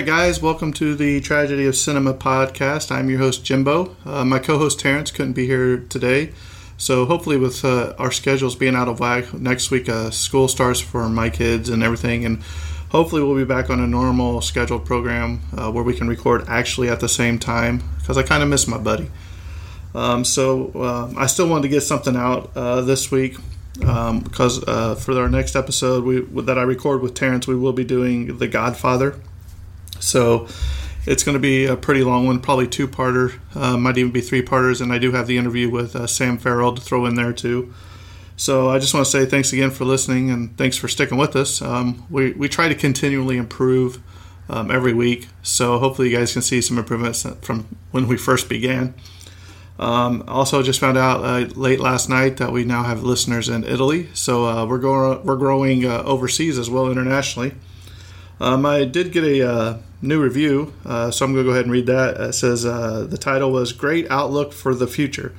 Right, guys, welcome to the Tragedy of Cinema podcast. I'm your host, Jimbo. Uh, my co host, Terrence, couldn't be here today. So, hopefully, with uh, our schedules being out of whack, next week uh, school starts for my kids and everything. And hopefully, we'll be back on a normal scheduled program uh, where we can record actually at the same time because I kind of miss my buddy. Um, so, uh, I still wanted to get something out uh, this week um, because for our next episode we, that I record with Terrence, we will be doing The Godfather. So it's going to be a pretty long one, probably two parter, uh, might even be three parters. And I do have the interview with uh, Sam Farrell to throw in there too. So I just want to say thanks again for listening and thanks for sticking with us. Um, we, we try to continually improve um, every week. So hopefully you guys can see some improvements from when we first began. Um, also, just found out uh, late last night that we now have listeners in Italy, so uh, we're going we're growing uh, overseas as well internationally. Um, I did get a uh, new review, uh, so I'm going to go ahead and read that. It says uh, the title was "Great Outlook for the Future."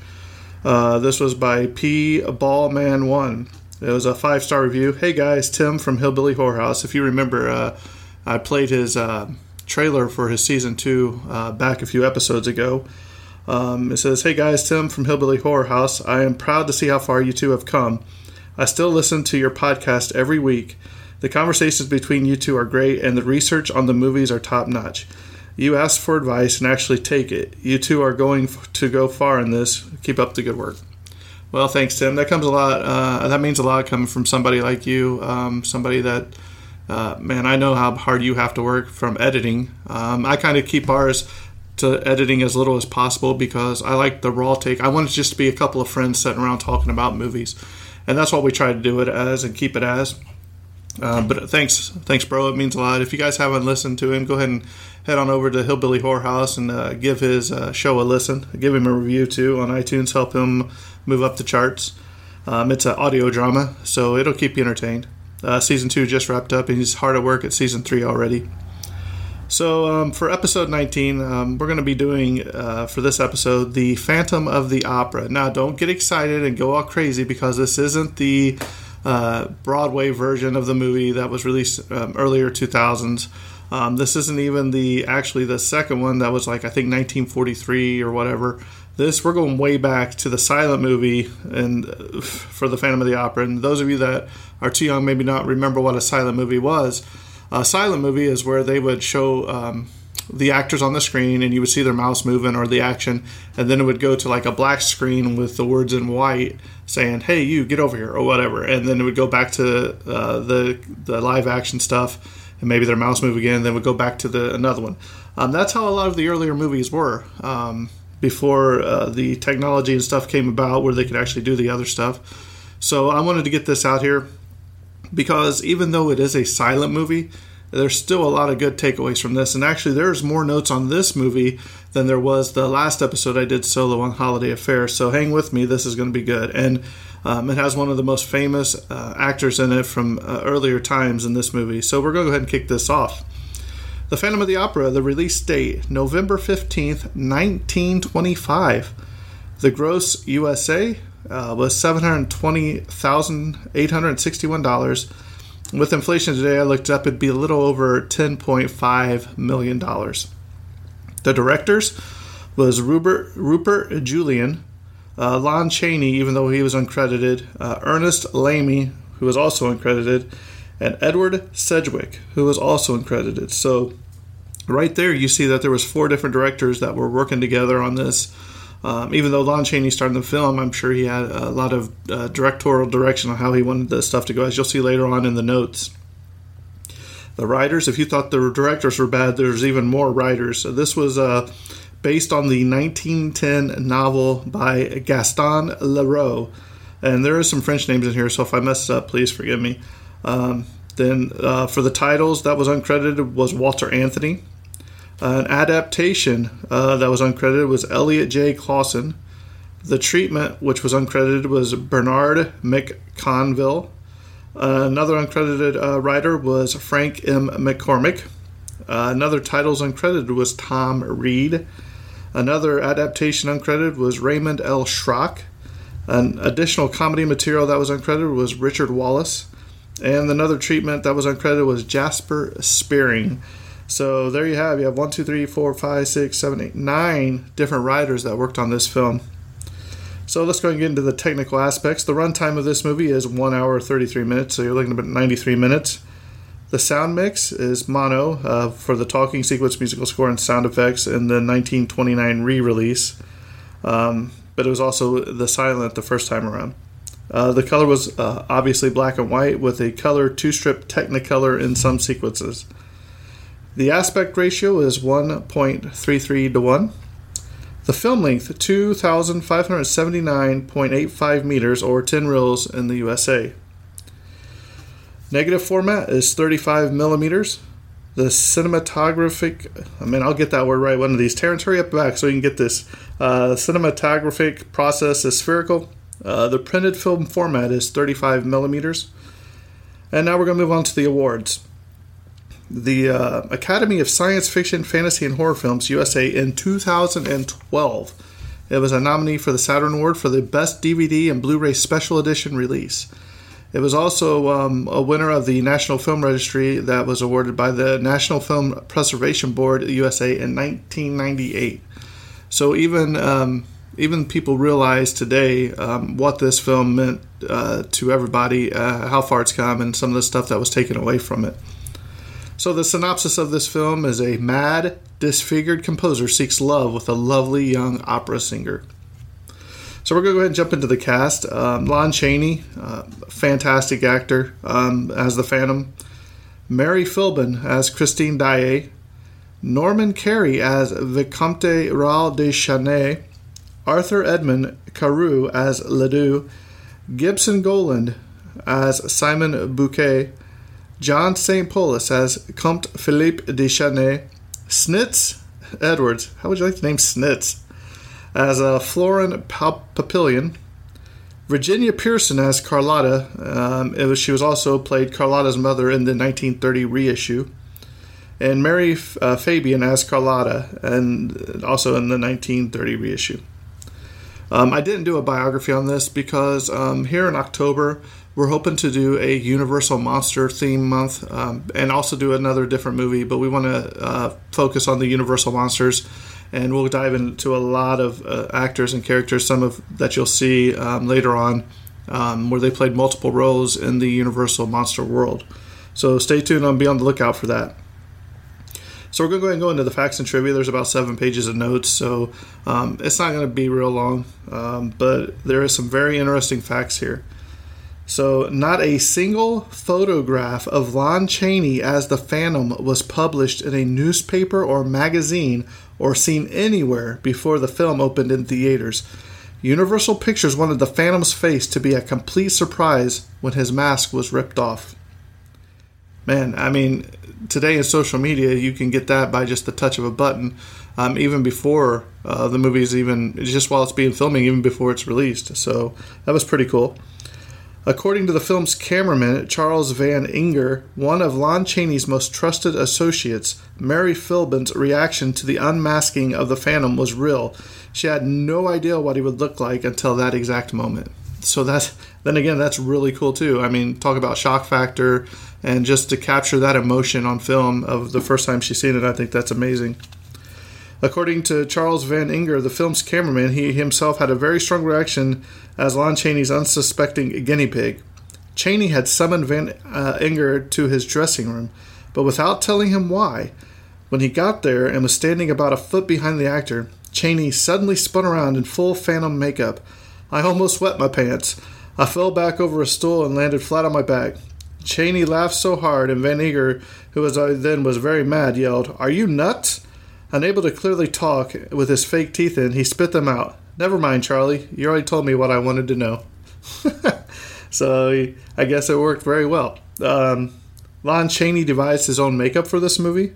this was by P Ballman One. It was a five star review. Hey guys, Tim from Hillbilly Horror House. If you remember, I played his trailer for his season two back a few episodes ago. Um, it says, Hey guys, Tim from Hillbilly Horror House. I am proud to see how far you two have come. I still listen to your podcast every week. The conversations between you two are great, and the research on the movies are top notch. You ask for advice and actually take it. You two are going to go far in this. Keep up the good work. Well, thanks, Tim. That comes a lot. Uh, that means a lot coming from somebody like you, um, somebody that, uh, man, I know how hard you have to work from editing. Um, I kind of keep ours to editing as little as possible because I like the raw take. I want it just to be a couple of friends sitting around talking about movies, and that's what we try to do it as and keep it as. Uh, but thanks, thanks, bro. It means a lot. If you guys haven't listened to him, go ahead and head on over to Hillbilly Horror House and uh, give his uh, show a listen. Give him a review too on iTunes. Help him move up the charts. Um, it's an audio drama, so it'll keep you entertained. Uh, season two just wrapped up, and he's hard at work at season three already. So, um, for episode 19, um, we're going to be doing uh, for this episode the Phantom of the Opera. Now, don't get excited and go all crazy because this isn't the uh, Broadway version of the movie that was released um, earlier 2000s. Um, this isn't even the actually the second one that was like I think 1943 or whatever. This we're going way back to the silent movie and uh, for the Phantom of the Opera. And those of you that are too young maybe not remember what a silent movie was. A silent movie is where they would show um, the actors on the screen and you would see their mouse moving or the action, and then it would go to like a black screen with the words in white saying, "Hey, you get over here" or whatever, and then it would go back to uh, the the live action stuff, and maybe their mouse move again, and then would go back to the another one. Um, that's how a lot of the earlier movies were. Um, before uh, the technology and stuff came about where they could actually do the other stuff. So I wanted to get this out here because even though it is a silent movie, there's still a lot of good takeaways from this. And actually, there's more notes on this movie than there was the last episode I did solo on Holiday Affair. So hang with me, this is going to be good. And um, it has one of the most famous uh, actors in it from uh, earlier times in this movie. So we're going to go ahead and kick this off. The Phantom of the Opera, the release date, November 15th, 1925. The gross USA, uh, was $720,861. With inflation today, I looked up, it'd be a little over $10.5 million. The directors was Rupert, Rupert Julian, uh, Lon Chaney, even though he was uncredited, uh, Ernest Laemmle, who was also uncredited, and Edward Sedgwick, who was also uncredited. So, right there, you see that there was four different directors that were working together on this. Um, even though Lon Chaney started the film, I'm sure he had a lot of uh, directorial direction on how he wanted the stuff to go, as you'll see later on in the notes. The writers, if you thought the directors were bad, there's even more writers. So this was uh, based on the 1910 novel by Gaston Leroux. And there are some French names in here, so if I mess up, please forgive me. Um, then uh, for the titles, that was uncredited was Walter Anthony an adaptation uh, that was uncredited was Elliot J. Clawson. The treatment, which was uncredited, was Bernard McConville. Uh, another uncredited uh, writer was Frank M. McCormack. Uh, another titles uncredited was Tom Reed. Another adaptation uncredited was Raymond L. Schrock. An additional comedy material that was uncredited was Richard Wallace. And another treatment that was uncredited was Jasper Spearing. So there you have you have one, two, three, four, five, six, seven, eight, nine different writers that worked on this film. So let's go and get into the technical aspects. The runtime of this movie is one hour thirty three minutes, so you're looking at 93 minutes. The sound mix is mono uh, for the talking sequence, musical score, and sound effects in the 1929 re-release. Um, but it was also the silent the first time around. Uh, the color was uh, obviously black and white with a color two strip Technicolor in some sequences. The aspect ratio is 1.33 to 1. The film length, 2,579.85 meters or 10 reels in the USA. Negative format is 35 millimeters. The cinematographic, I mean, I'll get that word right one of these. Terrence, hurry up back so you can get this. Uh, cinematographic process is spherical. Uh, the printed film format is 35 millimeters. And now we're going to move on to the awards. The uh, Academy of Science Fiction, Fantasy, and Horror Films USA in 2012. It was a nominee for the Saturn Award for the Best DVD and Blu ray Special Edition release. It was also um, a winner of the National Film Registry that was awarded by the National Film Preservation Board USA in 1998. So even um, even people realize today um, what this film meant uh, to everybody, uh, how far it's come, and some of the stuff that was taken away from it. So the synopsis of this film is a mad, disfigured composer seeks love with a lovely young opera singer. So we're going to go ahead and jump into the cast. Um, Lon Chaney, uh, fantastic actor um, as the Phantom. Mary Philbin as Christine Daae. Norman Kerry as Vicomte Raoul de Chagny. Arthur Edmund Carewe as Ledoux. Gibson Gowland as Simon Buquet. John St. Polis as Comte Philippe de Chagny. Snitz Edwards. How would you like the name Snitz? as uh, Florin Papillion. Virginia Pearson as Carlotta. Um, was, she was also played Carlotta's mother in the 1930 reissue. And Mary uh, Fabian as Carlotta, and also in the 1930 reissue. Um, I didn't do a biography on this because um, here in October we're hoping to do a Universal Monster theme month um, and also do another different movie, but we want to uh, focus on the Universal Monsters and we'll dive into a lot of uh, actors and characters, some of that you'll see um, later on, um, where they played multiple roles in the Universal Monster world. So stay tuned and be on the lookout for that. So we're going to go ahead and go into the facts and trivia. There's about seven pages of notes, so um, it's not going to be real long, um, but there is some very interesting facts here. So, not a single photograph of Lon Chaney as the Phantom was published in a newspaper or magazine or seen anywhere before the film opened in theaters. Universal Pictures wanted the Phantom's face to be a complete surprise when his mask was ripped off. Man, I mean, today in social media, you can get that by just the touch of a button, um, even before uh, the movie's even, just while it's being filming, even before it's released. So that was pretty cool. According to the film's cameraman, Charles Van Enger, one of Lon Chaney's most trusted associates, Mary Philbin's reaction to the unmasking of the Phantom was real. She had no idea what he would look like until that exact moment. So that's then again, that's really cool too. I mean, talk about shock factor and just to capture that emotion on film of the first time she's seen it, I think that's amazing. According to Charles Van Enger, the film's cameraman, he himself had a very strong reaction as Lon Chaney's unsuspecting guinea pig. Chaney had summoned Van uh, Enger to his dressing room, but without telling him why. When he got there and was standing about a foot behind the actor, Chaney suddenly spun around in full phantom makeup. I almost wet my pants. I fell back over a stool and landed flat on my back. Chaney laughed so hard, and Van Enger, who was uh, then was very mad, yelled, "Are you nuts?" Unable to clearly talk with his fake teeth in, he spit them out. Never mind, Charlie. You already told me what I wanted to know. so I guess it worked very well. Um, Lon Chaney devised his own makeup for this movie.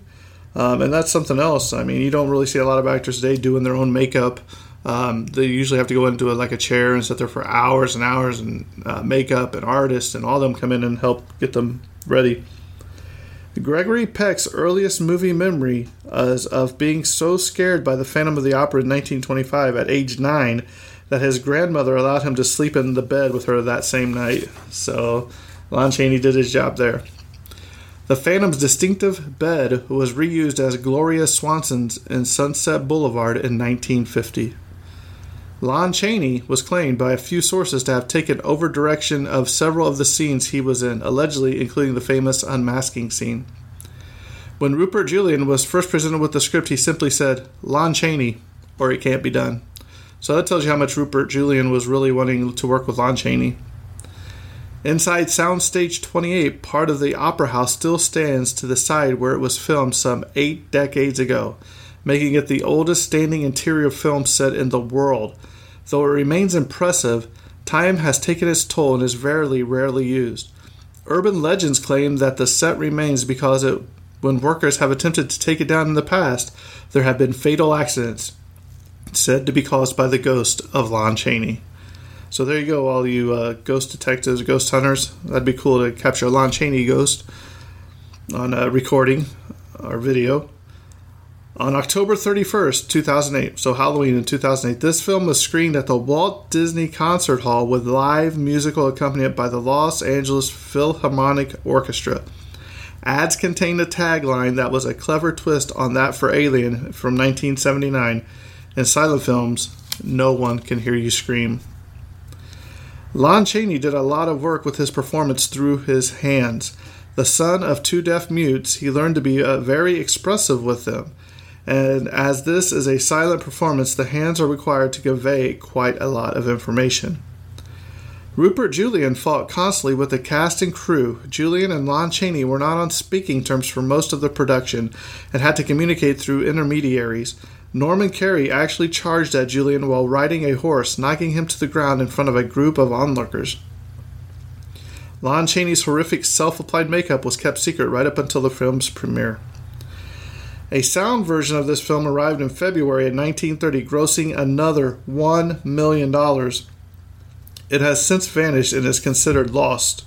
Um, and that's something else. I mean, you don't really see a lot of actors today doing their own makeup. Um, they usually have to go into a, like a chair and sit there for hours and hours, and uh, makeup and artists and all them come in and help get them ready. Gregory Peck's earliest movie memory is of being so scared by the Phantom of the Opera in 1925 at age nine that his grandmother allowed him to sleep in the bed with her that same night. So Lon Chaney did his job there. The Phantom's distinctive bed was reused as Gloria Swanson's in Sunset Boulevard in 1950. Lon Chaney was claimed by a few sources to have taken over direction of several of the scenes he was in, allegedly including the famous unmasking scene. When Rupert Julian was first presented with the script, he simply said, Lon Chaney, or it can't be done. So that tells you how much Rupert Julian was really wanting to work with Lon Chaney. Inside Soundstage 28, part of the Opera House still stands to the side where it was filmed some eight decades ago making it the oldest standing interior film set in the world. Though it remains impressive, time has taken its toll and is very rarely used. Urban legends claim that the set remains because it When workers have attempted to take it down in the past, there have been fatal accidents said to be caused by the ghost of Lon Chaney. So there you go, all you uh, ghost detectives, ghost hunters. That'd be cool to capture a Lon Chaney ghost on a recording or video. On October 31st, 2008, so Halloween in 2008, this film was screened at the Walt Disney Concert Hall with live musical accompaniment by the Los Angeles Philharmonic Orchestra. Ads contained a tagline that was a clever twist on that for Alien from 1979. In silent films, no one can hear you scream. Lon Chaney did a lot of work with his performance through his hands. The son of two deaf mutes, he learned to be uh, very expressive with them. And as this is a silent performance, the hands are required to convey quite a lot of information. Rupert Julian fought constantly with the cast and crew. Julian and Lon Chaney were not on speaking terms for most of the production and had to communicate through intermediaries. Norman Kerry actually charged at Julian while riding a horse, knocking him to the ground in front of a group of onlookers. Lon Chaney's horrific self applied makeup was kept secret right up until the film's premiere. A sound version of this film arrived in February of 1930, grossing another $1 million. It has since vanished and is considered lost.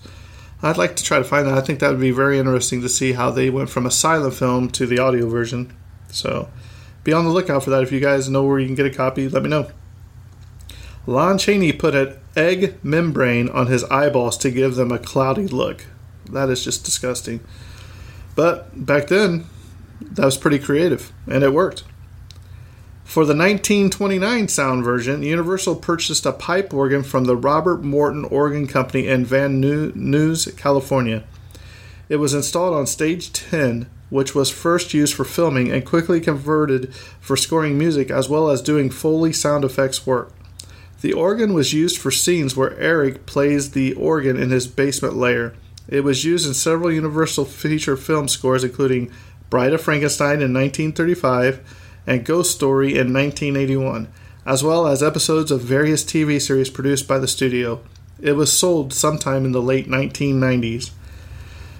I'd like to try to find that. I think that would be very interesting to see how they went from a silent film to the audio version. So be on the lookout for that. If you guys know where you can get a copy, let me know. Lon Chaney put an egg membrane on his eyeballs to give them a cloudy look. That is just disgusting. But back then, that was pretty creative, and it worked. For the 1929 sound version, Universal purchased a pipe organ from the Robert Morton Organ Company in Van Nuys, California. It was installed on stage 10, which was first used for filming and quickly converted for scoring music as well as doing Foley sound effects work. The organ was used for scenes where Erik plays the organ in his basement lair. It was used in several Universal feature film scores, including Bride of Frankenstein in 1935 and Ghost Story in 1981, as well as episodes of various TV series produced by the studio. It was sold sometime in the late 1990s.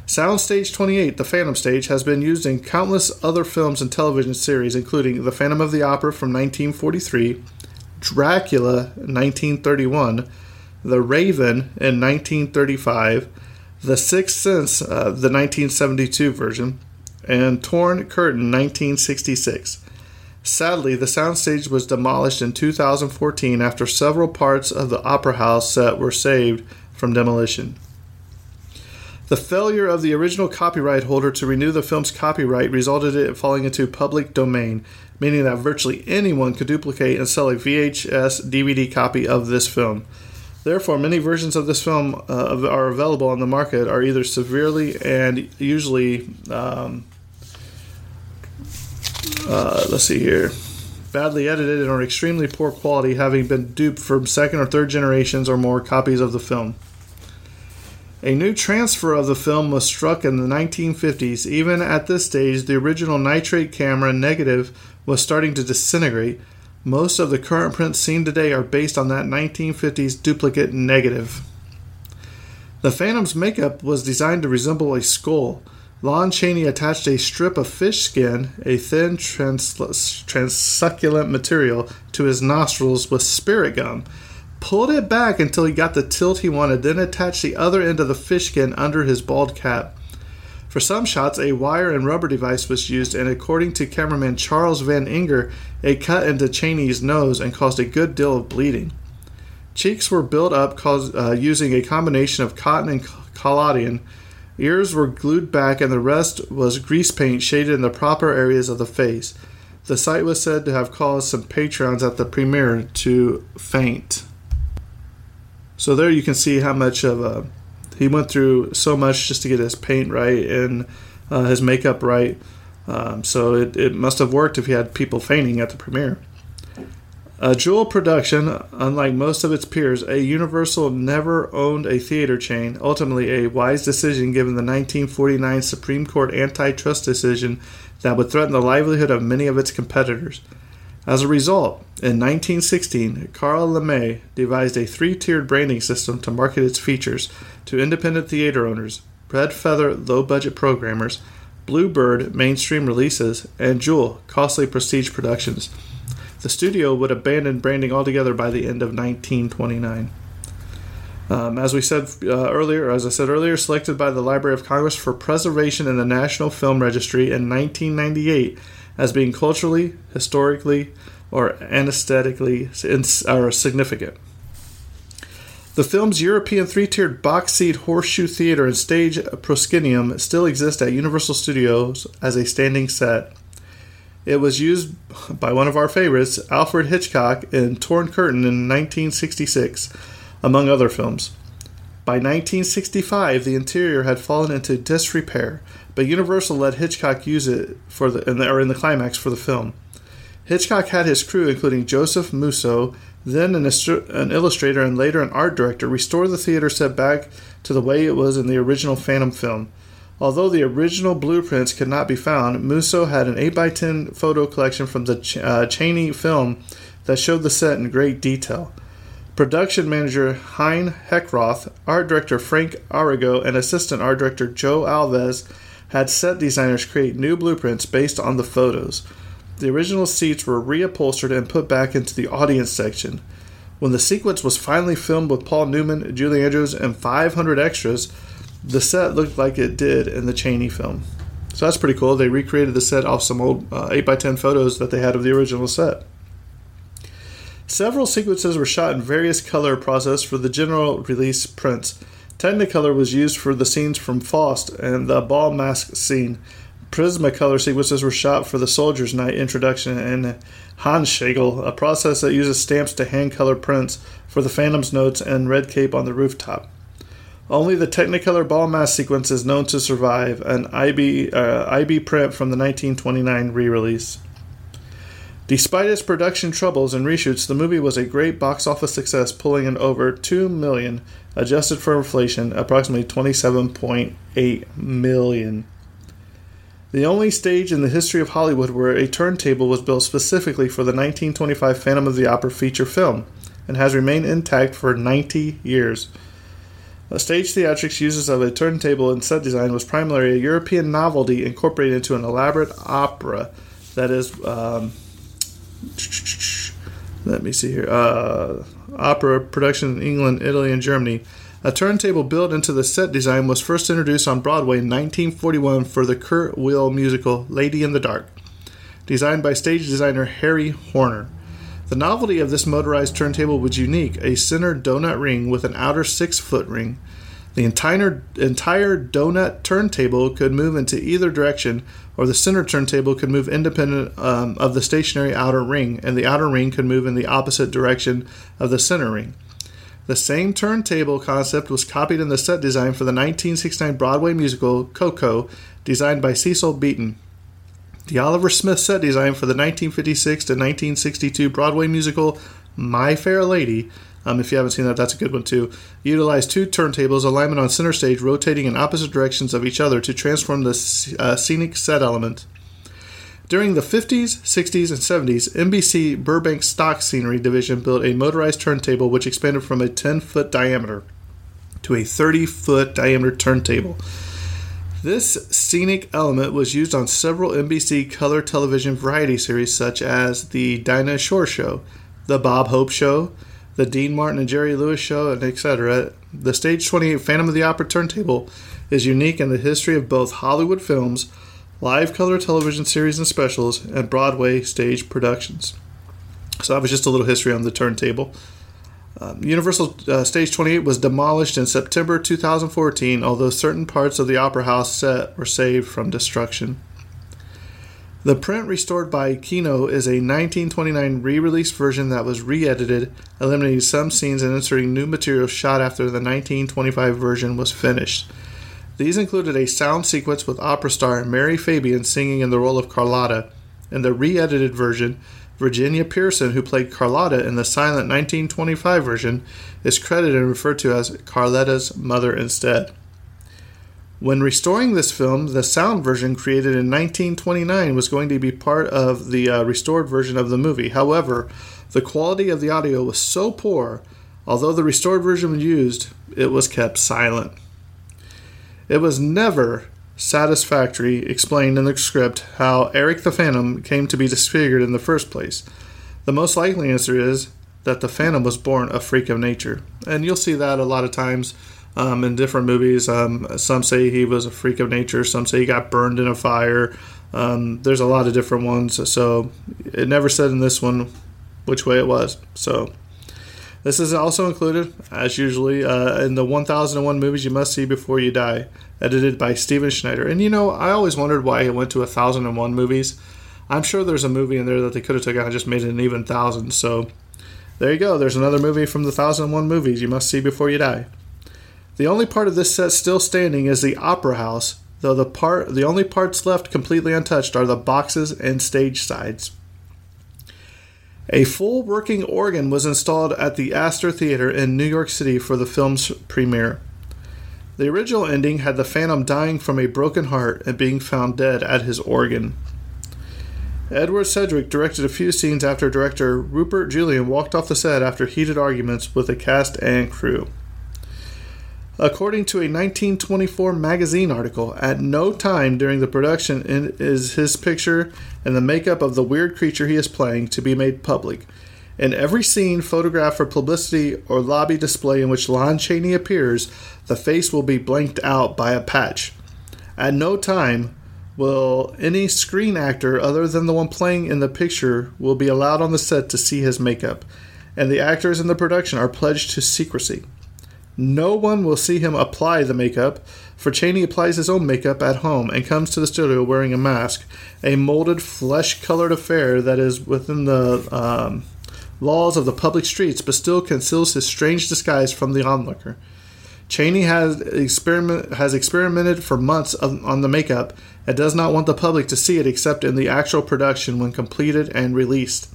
Soundstage 28, the Phantom Stage, has been used in countless other films and television series, including The Phantom of the Opera from 1943, Dracula 1931, The Raven in 1935, The Sixth Sense, uh, the 1972 version, and Torn Curtain 1966. Sadly, the soundstage was demolished in 2014 after several parts of the Opera House set were saved from demolition. The failure of the original copyright holder to renew the film's copyright resulted in it falling into public domain, meaning that virtually anyone could duplicate and sell a VHS DVD copy of this film. Therefore, many versions of this film uh, are available on the market are either severely and usually, um, uh, let's see here, badly edited and or extremely poor quality, having been duped from second or third generations or more copies of the film. A new transfer of the film was struck in the 1950s. Even at this stage, the original nitrate camera negative was starting to disintegrate. Most of the current prints seen today are based on that 1950s duplicate negative. The Phantom's makeup was designed to resemble a skull. Lon Chaney attached a strip of fish skin, a thin trans- transsucculent material, to his nostrils with spirit gum pulled it back until he got the tilt he wanted, then attached the other end of the fish skin under his bald cap. For some shots, a wire and rubber device was used, and according to cameraman Charles Van Enger, it cut into Chaney's nose and caused a good deal of bleeding. Cheeks were built up cause, uh, using a combination of cotton and collodion. Ears were glued back, and the rest was grease paint shaded in the proper areas of the face. The sight was said to have caused some patrons at the premiere to faint. So there you can see how much of a he went through so much just to get his paint right and uh, his makeup right. Um, so it, it must have worked if he had people fainting at the premiere. A Jewel production, unlike most of its peers, a Universal never owned a theater chain, ultimately a wise decision given the 1949 Supreme Court antitrust decision that would threaten the livelihood of many of its competitors. As a result, in 1916, Carl Laemmle devised a three tiered branding system to market its features to independent theater owners, red feather low budget programmers, Bluebird mainstream releases, and Jewel costly prestige productions. The studio would abandon branding altogether by the end of 1929. Um, as we said uh, earlier, as I said earlier, selected by the Library of Congress for preservation in the National Film Registry in 1998 as being culturally, historically, or anesthetically or significant. The film's European three tiered box seat horseshoe theater and stage proscenium still exist at Universal Studios as a standing set. It was used by one of our favorites, Alfred Hitchcock, in Torn Curtain in 1966 among other films. By 1965, the interior had fallen into disrepair, but Universal let Hitchcock use it for the, in the or in the climax for the film. Hitchcock had his crew, including Joseph Musso, then an, an, illustrator and later an art director, restore the theater set back to the way it was in the original Phantom film. Although the original blueprints could not be found, Musso had an 8x10 photo collection from the Ch- uh, Chaney film that showed the set in great detail. Production manager Hein Heckroth, art director Frank Arrigo, and assistant art director Joe Alves had set designers create new blueprints based on the photos. The original seats were reupholstered and put back into the audience section. When the sequence was finally filmed with Paul Newman, Julie Andrews, and 500 extras, the set looked like it did in the Chaney film. So that's pretty cool. They recreated the set off some old uh, 8x10 photos that they had of the original set. Several sequences were shot in various color process for the general release prints. Technicolor was used for the scenes from Faust and the ball mask scene. Prizmacolor sequences were shot for the Soldier's Night introduction and Handschiegl, a process that uses stamps to hand color prints for the Phantom's notes and Red Cape on the rooftop. Only the Technicolor ball mask sequence is known to survive, an IB, uh, IB print from the 1929 re release. Despite its production troubles and reshoots, the movie was a great box office success, pulling in over 2 million, adjusted for inflation, approximately 27.8 million. The only stage in the history of Hollywood where a turntable was built specifically for the 1925 Phantom of the Opera feature film and has remained intact for 90 years. Stage theatrics uses of a turntable and set design was primarily a European novelty incorporated into an elaborate opera that is um, let me see here. Uh, opera production in England, Italy, and Germany. A turntable built into the set design was first introduced on Broadway in 1941 for the Kurt Weill musical Lady in the Dark, designed by stage designer Harry Horner. The novelty of this motorized turntable was unique a center donut ring with an outer six foot ring. The entire, entire donut turntable could move into either direction, or the center turntable could move independent um, of the stationary outer ring, and the outer ring could move in the opposite direction of the center ring. The same turntable concept was copied in the set design for the 1969 Broadway musical Coco, designed by Cecil Beaton. The Oliver Smith set design for the 1956 to 1962 Broadway musical My Fair Lady um, if you haven't seen that, that's a good one too. Utilize two turntables, alignment on center stage, rotating in opposite directions of each other to transform the uh, scenic set element. During the 50s, 60s, and 70s, NBC Burbank Stock Scenery Division built a motorized turntable which expanded from a 10 foot diameter to a 30 foot diameter turntable. This scenic element was used on several NBC color television variety series such as The Dinah Shore Show, The Bob Hope Show, the Dean Martin and Jerry Lewis Show, and etc. The Stage 28 Phantom of the Opera turntable is unique in the history of both Hollywood films, live color television series and specials, and Broadway stage productions. So that was just a little history on the turntable. Um, Universal uh, Stage 28 was demolished in September 2014, although certain parts of the Opera House set were saved from destruction. The print restored by Kino is a 1929 re release version that was re edited, eliminating some scenes and inserting new material shot after the 1925 version was finished. These included a sound sequence with opera star Mary Fabian singing in the role of Carlotta. In the re edited version, Virginia Pearson, who played Carlotta in the silent 1925 version, is credited and referred to as Carlotta's mother instead. When restoring this film, the sound version created in 1929 was going to be part of the uh, restored version of the movie. However, the quality of the audio was so poor, although the restored version was used, it was kept silent. It was never satisfactory explained in the script how Erik the Phantom came to be disfigured in the first place. The most likely answer is that the Phantom was born a freak of nature. And you'll see that a lot of times um, in different movies. Um, some say he was a freak of nature, some say he got burned in a fire. Um, there's a lot of different ones. So it never said in this one which way it was. So this is also included, as usually, uh, in the 1001 movies you must see before you die, edited by Steven Schneider. And you know, I always wondered why it went to 1001 movies. I'm sure there's a movie in there that they could have took out and just made it an even thousand. So there you go. There's another movie from the 1001 movies you must see before you die. The only part of this set still standing is the opera house, though the part the only parts left completely untouched are the boxes and stage sides. A full working organ was installed at the Astor Theater in New York City for the film's premiere. The original ending had the Phantom dying from a broken heart and being found dead at his organ. Edward Sedgwick directed a few scenes after director Rupert Julian walked off the set after heated arguments with the cast and crew. According to a 1924 magazine article, at no time during the production is his picture and the makeup of the weird creature he is playing to be made public. In every scene, photograph for publicity or lobby display in which Lon Chaney appears, the face will be blanked out by a patch. At no time will any screen actor other than the one playing in the picture will be allowed on the set to see his makeup, and the actors in the production are pledged to secrecy. No one will see him apply the makeup, for Chaney applies his own makeup at home and comes to the studio wearing a mask, a molded, flesh colored affair that is within the um, laws of the public streets, but still conceals his strange disguise from the onlooker. Chaney has, experiment, has experimented for months on the makeup and does not want the public to see it except in the actual production when completed and released.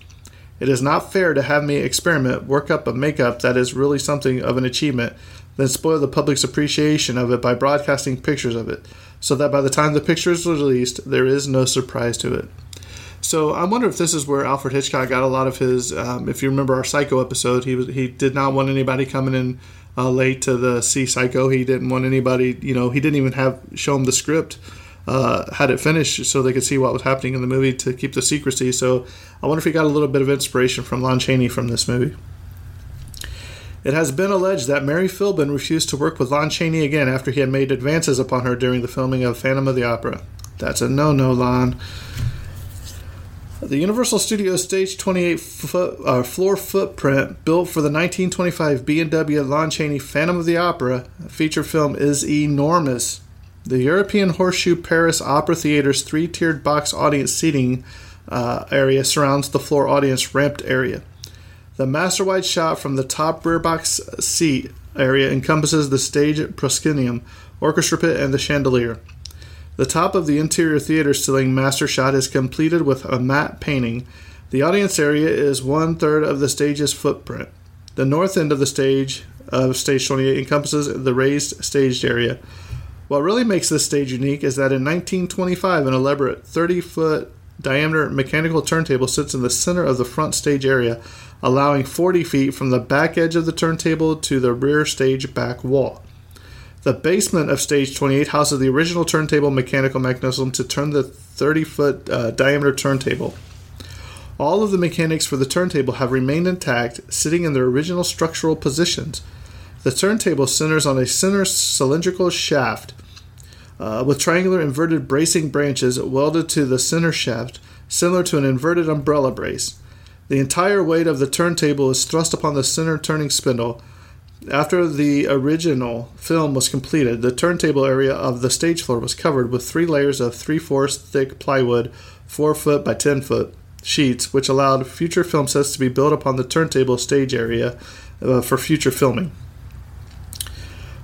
It is not fair to have me experiment, work up a makeup that is really something of an achievement, then spoil the public's appreciation of it by broadcasting pictures of it, so that by the time the picture is released, there is no surprise to it. So I wonder if this is where Alfred Hitchcock got a lot of his. Um, if you remember our Psycho episode, he was he did not want anybody coming in uh, late to the see Psycho. He didn't want anybody. You know, he didn't even have show him the script uh, had it finished so they could see what was happening in the movie to keep the secrecy. So I wonder if he got a little bit of inspiration from Lon Chaney from this movie. It has been alleged that Mary Philbin refused to work with Lon Chaney again after he had made advances upon her during the filming of Phantom of the Opera. That's a no no, Lon. The Universal Studios stage 28 foot, uh, floor footprint built for the 1925 B&W Lon Chaney Phantom of the Opera feature film is enormous. The European Horseshoe Paris Opera Theater's three tiered box audience seating uh, area surrounds the floor audience ramped area. The master wide shot from the top rear box seat area encompasses the stage proscenium, orchestra pit, and the chandelier. The top of the interior theater ceiling master shot is completed with a matte painting. The audience area is one third of the stage's footprint. The north end of the stage of stage 28 encompasses the raised staged area. What really makes this stage unique is that in 1925, an elaborate 30 foot diameter mechanical turntable sits in the center of the front stage area, allowing 40 feet from the back edge of the turntable to the rear stage back wall. The basement of stage 28 houses the original turntable mechanical mechanism to turn the 30 foot uh, diameter turntable. All of the mechanics for the turntable have remained intact, sitting in their original structural positions. The turntable centers on a center cylindrical shaft uh, with triangular inverted bracing branches welded to the center shaft, similar to an inverted umbrella brace. The entire weight of the turntable is thrust upon the center turning spindle. After the original film was completed, the turntable area of the stage floor was covered with three layers of 3 fourths thick plywood, 4 foot by 10 foot sheets, which allowed future film sets to be built upon the turntable stage area uh, for future filming.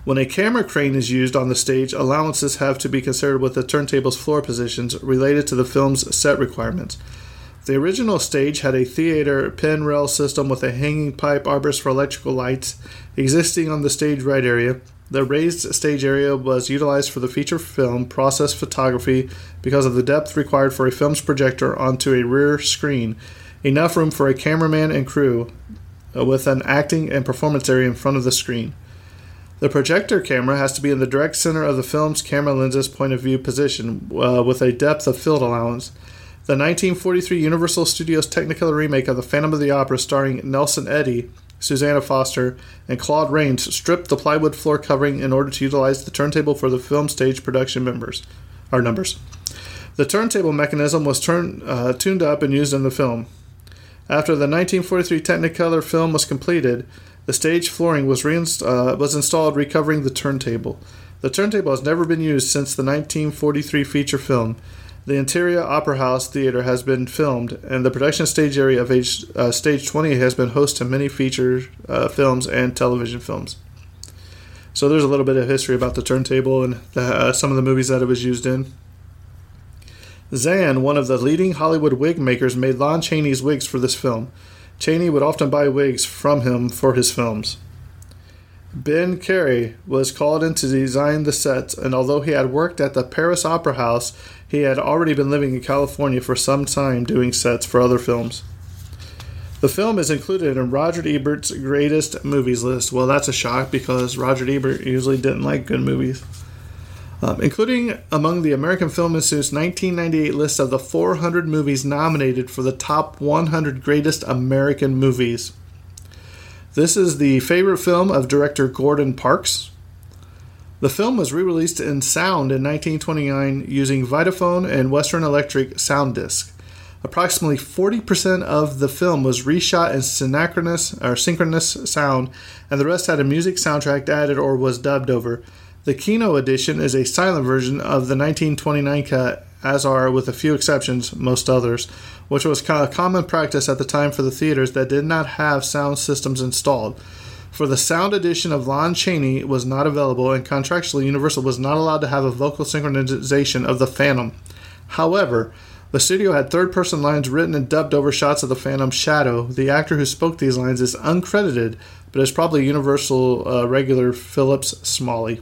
When a camera crane is used on the stage, allowances have to be considered with the turntable's floor positions related to the film's set requirements. The original stage had a theater pin rail system with a hanging pipe arborist for electrical lights existing on the stage right area. The raised stage area was utilized for the feature film process photography because of the depth required for a film's projector onto a rear screen, enough room for a cameraman and crew, uh, with an acting and performance area in front of the screen. The projector camera has to be in the direct center of the film's camera lens's point of view position uh, with a depth of field allowance. The 1943 Universal Studios Technicolor remake of The Phantom of the Opera, starring Nelson Eddy, Susanna Foster, and Claude Rains, stripped the plywood floor covering in order to utilize the turntable for the film stage production members, or numbers. The turntable mechanism was turn, uh, tuned up and used in the film. After the 1943 Technicolor film was completed, the stage flooring was, reinst- uh, was installed, recovering the turntable. The turntable has never been used since the 1943 feature film. The interior Opera House Theater has been filmed, and the production stage area of H, uh, Stage 20 has been host to many feature uh, films and television films. So there's a little bit of history about the turntable and the, uh, some of the movies that it was used in. Zan, one of the leading Hollywood wig makers, made Lon Chaney's wigs for this film. Chaney would often buy wigs from him for his films. Ben Carré was called in to design the sets, and although he had worked at the Paris Opera House, he had already been living in California for some time doing sets for other films. The film is included in Roger Ebert's greatest movies list. Well, that's a shock because Roger Ebert usually didn't like good movies um, including among the American Film Institute's 1998 list of the 400 movies nominated for the top 100 greatest American movies. This is the favorite film of director Gordon Parks. The film was re released in sound in 1929 using Vitaphone and Western Electric sound disc. Approximately 40% of the film was reshot in synchronous or synchronous sound, and the rest had a music soundtrack added or was dubbed over. The Kino edition is a silent version of the 1929 cut, as are, with a few exceptions, most others, which was a common practice at the time for the theaters that did not have sound systems installed. For the sound edition of Lon Chaney was not available, and contractually, Universal was not allowed to have a vocal synchronization of the Phantom. However, the studio had third person lines written and dubbed over shots of the Phantom's shadow. The actor who spoke these lines is uncredited, but is probably Universal uh, regular Phillips Smalley.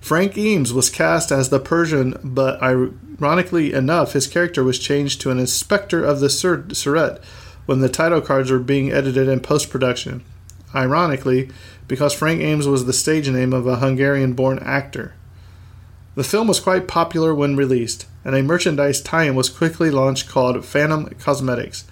Frank Eames was cast as the Persian, but ironically enough, his character was changed to an inspector of the Surete when the title cards were being edited in post production. Ironically, because Frank Ames was the stage name of a Hungarian born actor. The film was quite popular when released, and a merchandise tie in was quickly launched called Phantom Cosmetics.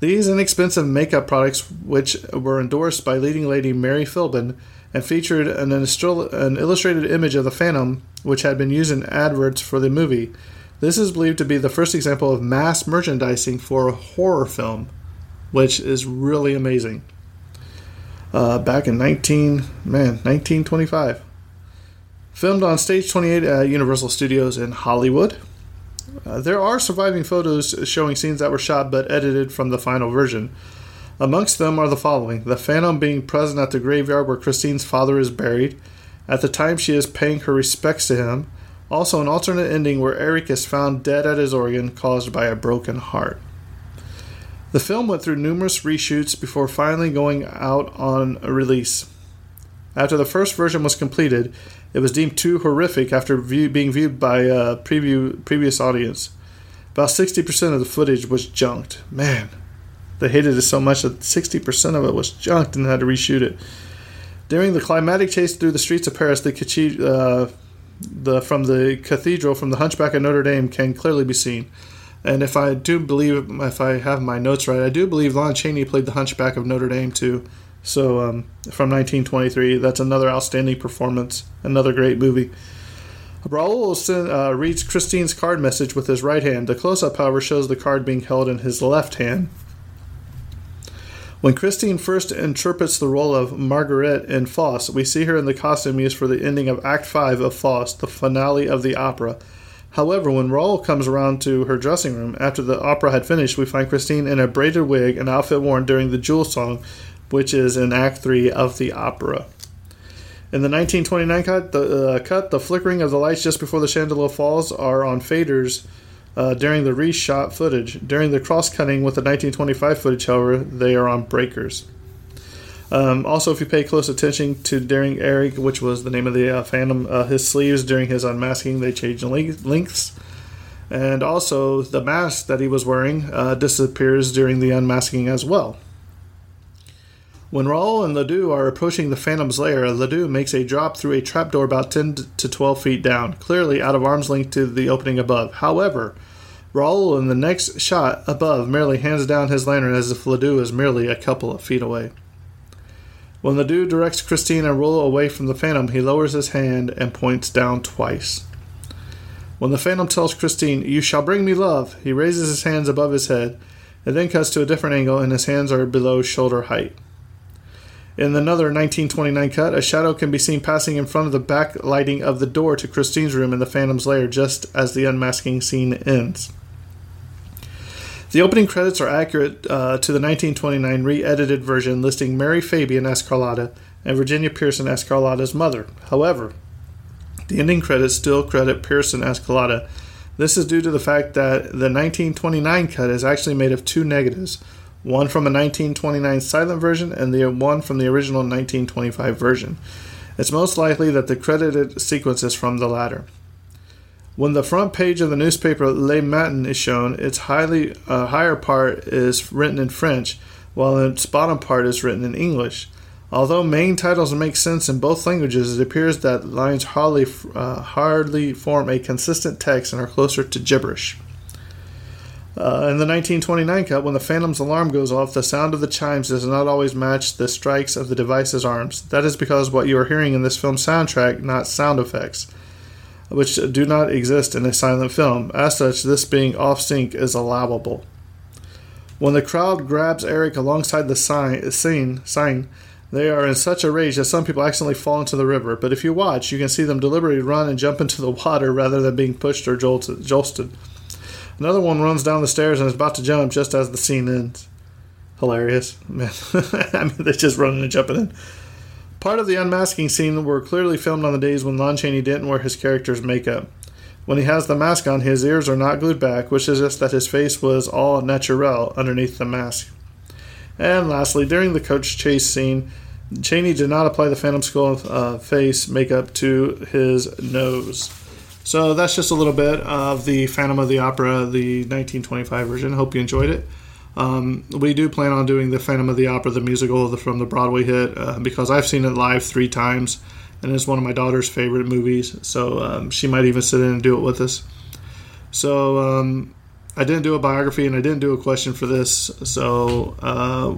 These inexpensive makeup products, which were endorsed by leading lady Mary Philbin, and featured an, an illustrated image of the Phantom, which had been used in adverts for the movie. This is believed to be the first example of mass merchandising for a horror film, which is really amazing. Uh, back in 19 man 1925, filmed on Stage 28 at Universal Studios in Hollywood. Uh, there are surviving photos showing scenes that were shot but edited from the final version. Amongst them are the following the Phantom being present at the graveyard where Christine's father is buried, at the time she is paying her respects to him. Also, an alternate ending where Erik is found dead at his organ caused by a broken heart. The film went through numerous reshoots before finally going out on a release. After the first version was completed, it was deemed too horrific after view, being viewed by a preview, previous audience. About 60% of the footage was junked. Man, they hated it so much that 60% of it was junked and had to reshoot it. During the climatic chase through the streets of Paris, the, uh, the from the cathedral from the Hunchback of Notre Dame can clearly be seen. And if I do believe, if I have my notes right, I do believe Lon Chaney played the Hunchback of Notre Dame too. So um, from 1923, that's another outstanding performance, another great movie. Raoul uh, reads Christine's card message with his right hand. The close up, however, shows the card being held in his left hand. When Christine first interprets the role of Marguerite in Faust, we see her in the costume used for the ending of Act 5 of Faust, the finale of the opera. However, when Raoul comes around to her dressing room after the opera had finished, we find Christine in a braided wig, an outfit worn during the Jewel song, which is in Act 3 of the opera. In the 1929 cut, the, uh, cut, the flickering of the lights just before the chandelier falls are on faders uh, during the reshot footage. During the cross cutting with the 1925 footage, however, they are on breakers. Um, also, if you pay close attention to during Erik, which was the name of the uh, Phantom, uh, his sleeves during his unmasking, they changed lengths. And also, the mask that he was wearing uh, disappears during the unmasking as well. When Raoul and Ledoux are approaching the Phantom's lair, Ledoux makes a drop through a trapdoor about 10 to 12 feet down, clearly out of arm's length to the opening above. However, Raoul in the next shot above merely hands down his lantern as if Ledoux is merely a couple of feet away. When Ledoux directs Christine and Raoul away from the Phantom, he lowers his hand and points down twice. When the Phantom tells Christine, You shall bring me love, he raises his hands above his head. It then cuts to a different angle, and his hands are below shoulder height. In another 1929 cut, a shadow can be seen passing in front of the backlighting of the door to Christine's room in the Phantom's lair just as the unmasking scene ends. The opening credits are accurate uh, to the 1929 re edited version listing Mary Fabian as Carlotta and Virginia Pearson as Carlotta's mother. However, the ending credits still credit Pearson as Carlotta. This is due to the fact that the 1929 cut is actually made of two negatives one from a 1929 silent version and the one from the original 1925 version. It's most likely that the credited sequence is from the latter. When the front page of the newspaper Le Matin is shown, its highly uh, higher part is written in French, while its bottom part is written in English. Although main titles make sense in both languages, it appears that lines hardly, uh, hardly form a consistent text and are closer to gibberish. Uh, in the 1929 cut, when the Phantom's alarm goes off, the sound of the chimes does not always match the strikes of the device's arms. That is because what you are hearing in this film's soundtrack, not sound effects which do not exist in a silent film. As such, this being off sync is allowable. When the crowd grabs Erik alongside the sign, scene, sign, they are in such a rage that some people accidentally fall into the river. But if you watch, you can see them deliberately run and jump into the water rather than being pushed or jolted. jolted. Another one runs down the stairs and is about to jump just as the scene ends. Hilarious, man! I mean, they're just running and jumping in. Part of the unmasking scene were clearly filmed on the days when Lon Chaney didn't wear his character's makeup. When he has the mask on, his ears are not glued back, which suggests that his face was all natural underneath the mask. And lastly, during the coach chase scene, Chaney did not apply the Phantom Skull uh, face makeup to his nose. So that's just a little bit of the Phantom of the Opera, the 1925 version. Hope you enjoyed it. Um, we do plan on doing the Phantom of the Opera, the musical the, from the Broadway hit, uh, because I've seen it live three times, and it's one of my daughter's favorite movies. So um, she might even sit in and do it with us. So um, I didn't do a biography, and I didn't do a question for this. So uh,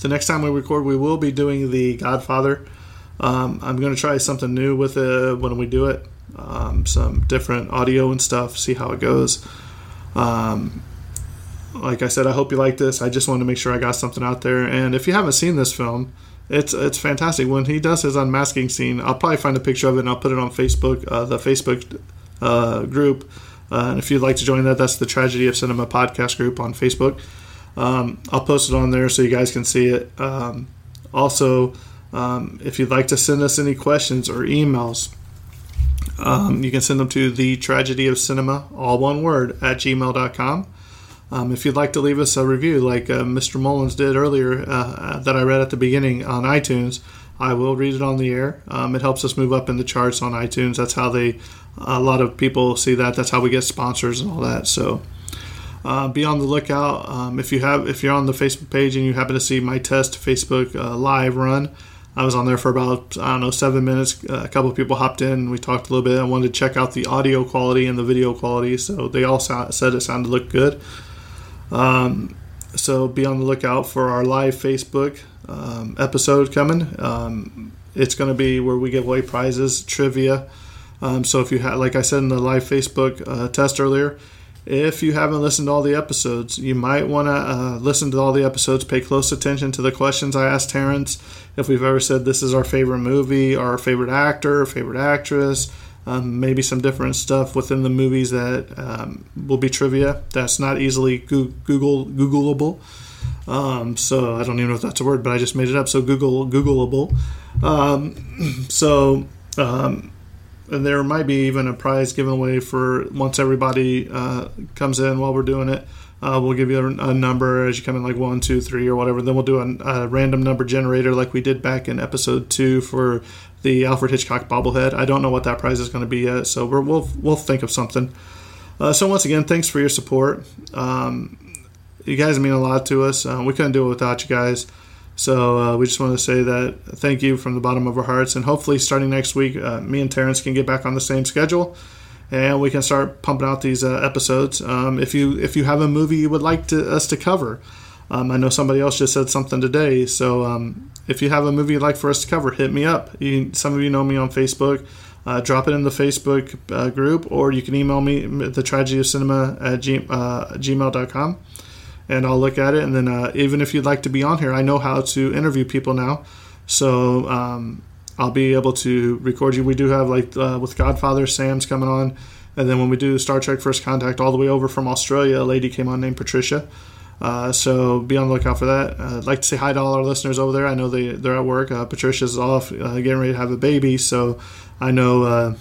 the next time we record, we will be doing the Godfather. Um, I'm going to try something new with it when we do it. Um, some different audio and stuff. See how it goes. Like I said, I hope you like this. I just wanted to make sure I got something out there. And if you haven't seen this film, it's it's fantastic. When he does his unmasking scene, I'll probably find a picture of it and I'll put it on Facebook, uh, the Facebook uh, group. Uh, and if you'd like to join that, that's the Tragedy of Cinema podcast group on Facebook. Um, I'll post it on there so you guys can see it. Um, also, um, if you'd like to send us any questions or emails, um, you can send them to the tragedy of cinema, all one word, at gmail.com. Um, if you'd like to leave us a review, like uh, Mr. Mullins did earlier, uh, uh, that I read at the beginning on iTunes, I will read it on the air. Um, it helps us move up in the charts on iTunes. That's how they, a lot of people see that. That's how we get sponsors and all that. So. Uh, be on the lookout. Um, if you have, if you're on the Facebook page and you happen to see my test Facebook uh, live run, I was on there for about I don't know seven minutes. Uh, a couple of people hopped in. And we talked a little bit. I wanted to check out the audio quality and the video quality, so they all said it sounded look good. Um, so be on the lookout for our live Facebook um, episode coming. Um, it's going to be where we give away prizes, trivia. Um, so if you have, like I said in the live Facebook uh, test earlier, if you haven't listened to all the episodes, you might want to uh, listen to all the episodes. Pay close attention to the questions I asked Terrence. If we've ever said this is our favorite movie, our favorite actor, favorite actress, um, maybe some different stuff within the movies that um, will be trivia that's not easily Google Googleable. Um, so I don't even know if that's a word, but I just made it up. So Google Googleable. Um, so um, and there might be even a prize given away for once everybody uh, comes in while we're doing it. Uh, we'll give you a, a, number as you come in, like one, two, three, or whatever. Then we'll do a, random number generator, like we did back in episode two for the Alfred Hitchcock bobblehead. I don't know what that prize is going to be yet, so we will we'll think of something. Uh, so once again, thanks for your support. Um, you guys mean a lot to us. Uh, we couldn't do it without you guys. So uh, we just want to say that thank you from the bottom of our hearts, and hopefully starting next week, uh, me and Terrence can get back on the same schedule, and we can start pumping out these uh, episodes. Um, if you if you have a movie you would like to, us to cover, um, I know somebody else just said something today. So um, if you have a movie you'd like for us to cover, hit me up. You, some of you know me on Facebook. Uh, drop it in the Facebook uh, group, or you can email me the tragedy of cinema at g, uh, gmail.com and I'll look at it. And then uh, even if you'd like to be on here, I know how to interview people now, so um, I'll be able to record you. We do have like uh, with Godfather, Sam's coming on, and then when we do Star Trek First Contact, all the way over from Australia, a lady came on named Patricia. Uh, so be on the lookout for that. Uh, I'd like to say hi to all our listeners over there. I know they they're at work. Uh, Patricia's off, uh, getting ready to have a baby, so I know uh,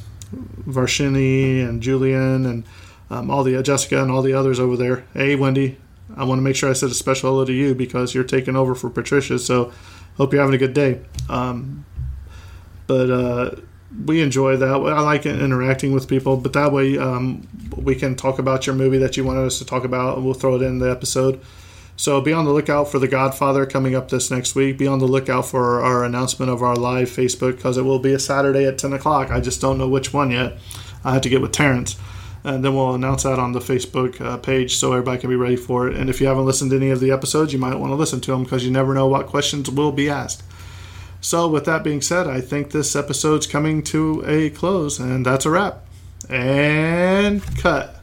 Varshini and Julian and um, all the Jessica and all the others over there. Hey, Wendy, I want to make sure I said a special hello to you because you're taking over for Patricia. So hope you're having a good day. Um, but uh, we enjoy that. I like interacting with people, but that way um, we can talk about your movie that you wanted us to talk about, and we'll throw it in the episode. So be on the lookout for The Godfather coming up this next week. Be on the lookout for our announcement of our live Facebook because it will be a Saturday at 10 o'clock. I just don't know which one yet. I have to get with Terrence and then we'll announce that on the Facebook uh, page so everybody can be ready for it. And if you haven't listened to any of the episodes, you might want to listen to them because you never know what questions will be asked. So, with that being said, I think this episode's coming to a close, and that's a wrap. And cut.